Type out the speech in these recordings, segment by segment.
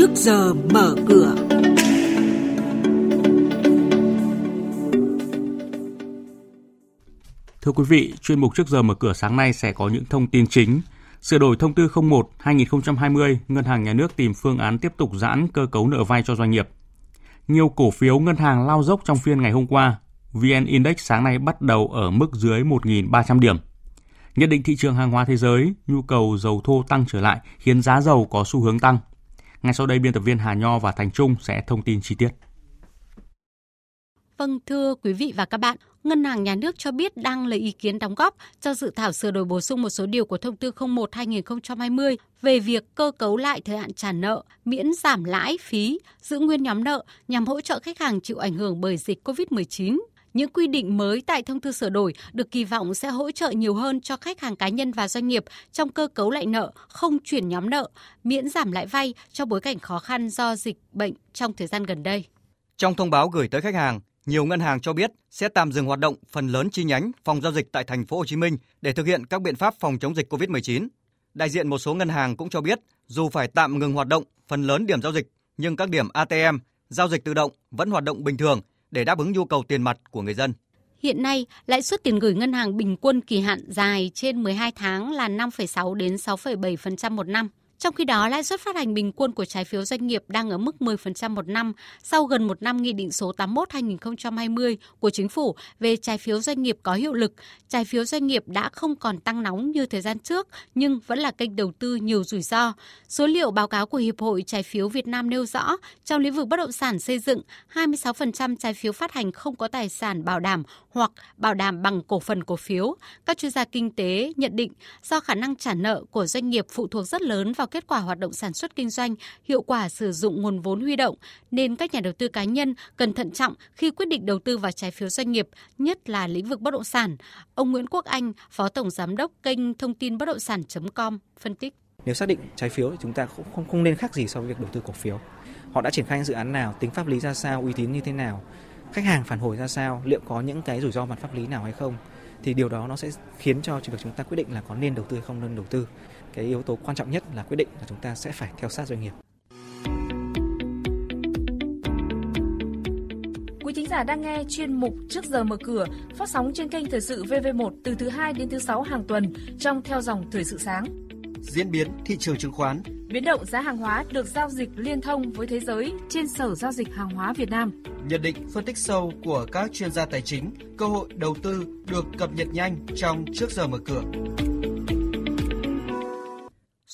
trước giờ mở cửa. Thưa quý vị, chuyên mục trước giờ mở cửa sáng nay sẽ có những thông tin chính. Sửa đổi thông tư 01-2020, Ngân hàng Nhà nước tìm phương án tiếp tục giãn cơ cấu nợ vay cho doanh nghiệp. Nhiều cổ phiếu ngân hàng lao dốc trong phiên ngày hôm qua. VN Index sáng nay bắt đầu ở mức dưới 1.300 điểm. Nhận định thị trường hàng hóa thế giới, nhu cầu dầu thô tăng trở lại khiến giá dầu có xu hướng tăng. Ngay sau đây, biên tập viên Hà Nho và Thành Trung sẽ thông tin chi tiết. Vâng, thưa quý vị và các bạn, Ngân hàng Nhà nước cho biết đang lấy ý kiến đóng góp cho dự thảo sửa đổi bổ sung một số điều của Thông tư 01-2020 về việc cơ cấu lại thời hạn trả nợ, miễn giảm lãi, phí, giữ nguyên nhóm nợ nhằm hỗ trợ khách hàng chịu ảnh hưởng bởi dịch COVID-19. Những quy định mới tại thông tư sửa đổi được kỳ vọng sẽ hỗ trợ nhiều hơn cho khách hàng cá nhân và doanh nghiệp trong cơ cấu lại nợ, không chuyển nhóm nợ, miễn giảm lãi vay trong bối cảnh khó khăn do dịch bệnh trong thời gian gần đây. Trong thông báo gửi tới khách hàng, nhiều ngân hàng cho biết sẽ tạm dừng hoạt động phần lớn chi nhánh phòng giao dịch tại thành phố Hồ Chí Minh để thực hiện các biện pháp phòng chống dịch COVID-19. Đại diện một số ngân hàng cũng cho biết, dù phải tạm ngừng hoạt động phần lớn điểm giao dịch, nhưng các điểm ATM, giao dịch tự động vẫn hoạt động bình thường để đáp ứng nhu cầu tiền mặt của người dân. Hiện nay, lãi suất tiền gửi ngân hàng bình quân kỳ hạn dài trên 12 tháng là 5,6 đến 6,7% một năm. Trong khi đó, lãi suất phát hành bình quân của trái phiếu doanh nghiệp đang ở mức 10% một năm sau gần một năm Nghị định số 81-2020 của Chính phủ về trái phiếu doanh nghiệp có hiệu lực. Trái phiếu doanh nghiệp đã không còn tăng nóng như thời gian trước nhưng vẫn là kênh đầu tư nhiều rủi ro. Số liệu báo cáo của Hiệp hội Trái phiếu Việt Nam nêu rõ, trong lĩnh vực bất động sản xây dựng, 26% trái phiếu phát hành không có tài sản bảo đảm hoặc bảo đảm bằng cổ phần cổ phiếu. Các chuyên gia kinh tế nhận định do khả năng trả nợ của doanh nghiệp phụ thuộc rất lớn vào kết quả hoạt động sản xuất kinh doanh, hiệu quả sử dụng nguồn vốn huy động, nên các nhà đầu tư cá nhân cần thận trọng khi quyết định đầu tư vào trái phiếu doanh nghiệp, nhất là lĩnh vực bất động sản. Ông Nguyễn Quốc Anh, Phó Tổng Giám đốc kênh thông tin bất động sản.com phân tích. Nếu xác định trái phiếu thì chúng ta cũng không, không nên khác gì so với việc đầu tư cổ phiếu. Họ đã triển khai những dự án nào, tính pháp lý ra sao, uy tín như thế nào, khách hàng phản hồi ra sao, liệu có những cái rủi ro mặt pháp lý nào hay không thì điều đó nó sẽ khiến cho việc chúng ta quyết định là có nên đầu tư hay không nên đầu tư cái yếu tố quan trọng nhất là quyết định là chúng ta sẽ phải theo sát doanh nghiệp. Quý thính giả đang nghe chuyên mục Trước giờ mở cửa phát sóng trên kênh Thời sự VV1 từ thứ 2 đến thứ 6 hàng tuần trong theo dòng Thời sự sáng. Diễn biến thị trường chứng khoán Biến động giá hàng hóa được giao dịch liên thông với thế giới trên Sở Giao dịch Hàng hóa Việt Nam. Nhận định phân tích sâu của các chuyên gia tài chính, cơ hội đầu tư được cập nhật nhanh trong Trước giờ mở cửa.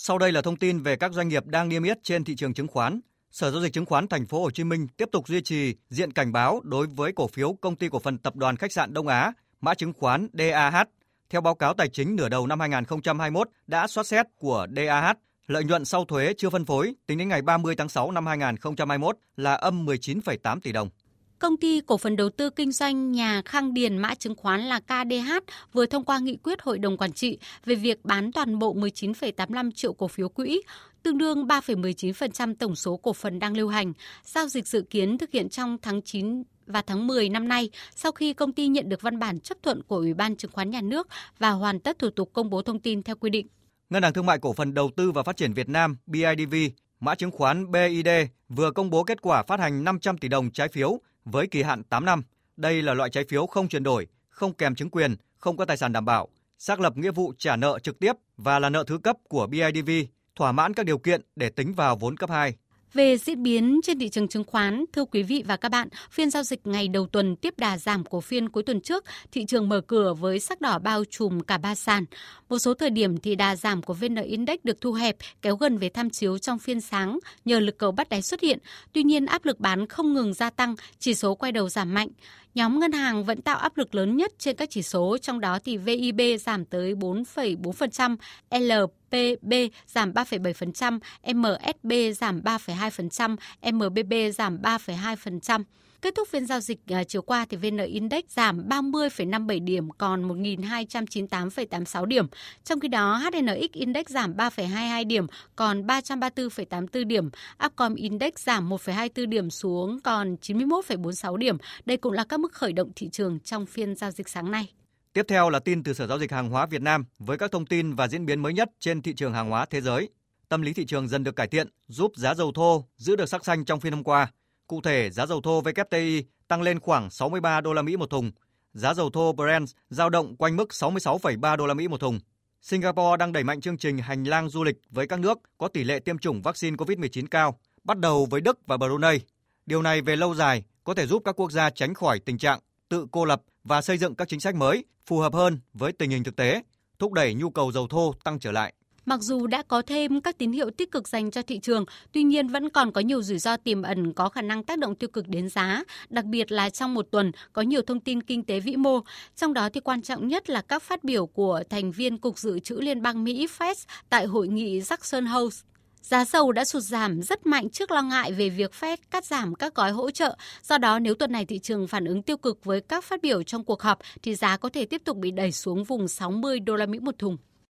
Sau đây là thông tin về các doanh nghiệp đang niêm yết trên thị trường chứng khoán. Sở giao dịch chứng khoán Thành phố Hồ Chí Minh tiếp tục duy trì diện cảnh báo đối với cổ phiếu Công ty cổ phần Tập đoàn Khách sạn Đông Á, mã chứng khoán DAH. Theo báo cáo tài chính nửa đầu năm 2021 đã soát xét của DAH, lợi nhuận sau thuế chưa phân phối tính đến ngày 30 tháng 6 năm 2021 là âm 19,8 tỷ đồng. Công ty cổ phần đầu tư kinh doanh nhà Khang Điền mã chứng khoán là KDH vừa thông qua nghị quyết Hội đồng Quản trị về việc bán toàn bộ 19,85 triệu cổ phiếu quỹ, tương đương 3,19% tổng số cổ phần đang lưu hành. Giao dịch dự kiến thực hiện trong tháng 9 và tháng 10 năm nay sau khi công ty nhận được văn bản chấp thuận của Ủy ban Chứng khoán Nhà nước và hoàn tất thủ tục công bố thông tin theo quy định. Ngân hàng Thương mại Cổ phần Đầu tư và Phát triển Việt Nam BIDV, mã chứng khoán BID vừa công bố kết quả phát hành 500 tỷ đồng trái phiếu với kỳ hạn 8 năm. Đây là loại trái phiếu không chuyển đổi, không kèm chứng quyền, không có tài sản đảm bảo, xác lập nghĩa vụ trả nợ trực tiếp và là nợ thứ cấp của BIDV, thỏa mãn các điều kiện để tính vào vốn cấp 2. Về diễn biến trên thị trường chứng khoán, thưa quý vị và các bạn, phiên giao dịch ngày đầu tuần tiếp đà giảm của phiên cuối tuần trước, thị trường mở cửa với sắc đỏ bao trùm cả ba sàn. Một số thời điểm thì đà giảm của VN Index được thu hẹp, kéo gần về tham chiếu trong phiên sáng nhờ lực cầu bắt đáy xuất hiện. Tuy nhiên áp lực bán không ngừng gia tăng, chỉ số quay đầu giảm mạnh. Nhóm ngân hàng vẫn tạo áp lực lớn nhất trên các chỉ số, trong đó thì VIB giảm tới 4,4%, LPB giảm 3,7%, MSB giảm 3,2%, MBB giảm 3,2%. Kết thúc phiên giao dịch à, chiều qua thì VN Index giảm 30,57 điểm còn 1.298,86 điểm. Trong khi đó HNX Index giảm 3,22 điểm còn 334,84 điểm. Upcom Index giảm 1,24 điểm xuống còn 91,46 điểm. Đây cũng là các mức khởi động thị trường trong phiên giao dịch sáng nay. Tiếp theo là tin từ Sở Giao dịch Hàng hóa Việt Nam với các thông tin và diễn biến mới nhất trên thị trường hàng hóa thế giới. tâm lý thị trường dần được cải thiện, giúp giá dầu thô giữ được sắc xanh trong phiên hôm qua. Cụ thể, giá dầu thô WTI tăng lên khoảng 63 đô la Mỹ một thùng. Giá dầu thô Brent giao động quanh mức 66,3 đô la Mỹ một thùng. Singapore đang đẩy mạnh chương trình hành lang du lịch với các nước có tỷ lệ tiêm chủng vaccine COVID-19 cao, bắt đầu với Đức và Brunei. Điều này về lâu dài có thể giúp các quốc gia tránh khỏi tình trạng tự cô lập và xây dựng các chính sách mới phù hợp hơn với tình hình thực tế, thúc đẩy nhu cầu dầu thô tăng trở lại. Mặc dù đã có thêm các tín hiệu tích cực dành cho thị trường, tuy nhiên vẫn còn có nhiều rủi ro tiềm ẩn có khả năng tác động tiêu cực đến giá, đặc biệt là trong một tuần có nhiều thông tin kinh tế vĩ mô. Trong đó thì quan trọng nhất là các phát biểu của thành viên Cục Dự trữ Liên bang Mỹ Fed tại hội nghị Jackson Hole. Giá dầu đã sụt giảm rất mạnh trước lo ngại về việc Fed cắt giảm các gói hỗ trợ. Do đó, nếu tuần này thị trường phản ứng tiêu cực với các phát biểu trong cuộc họp, thì giá có thể tiếp tục bị đẩy xuống vùng 60 đô la Mỹ một thùng.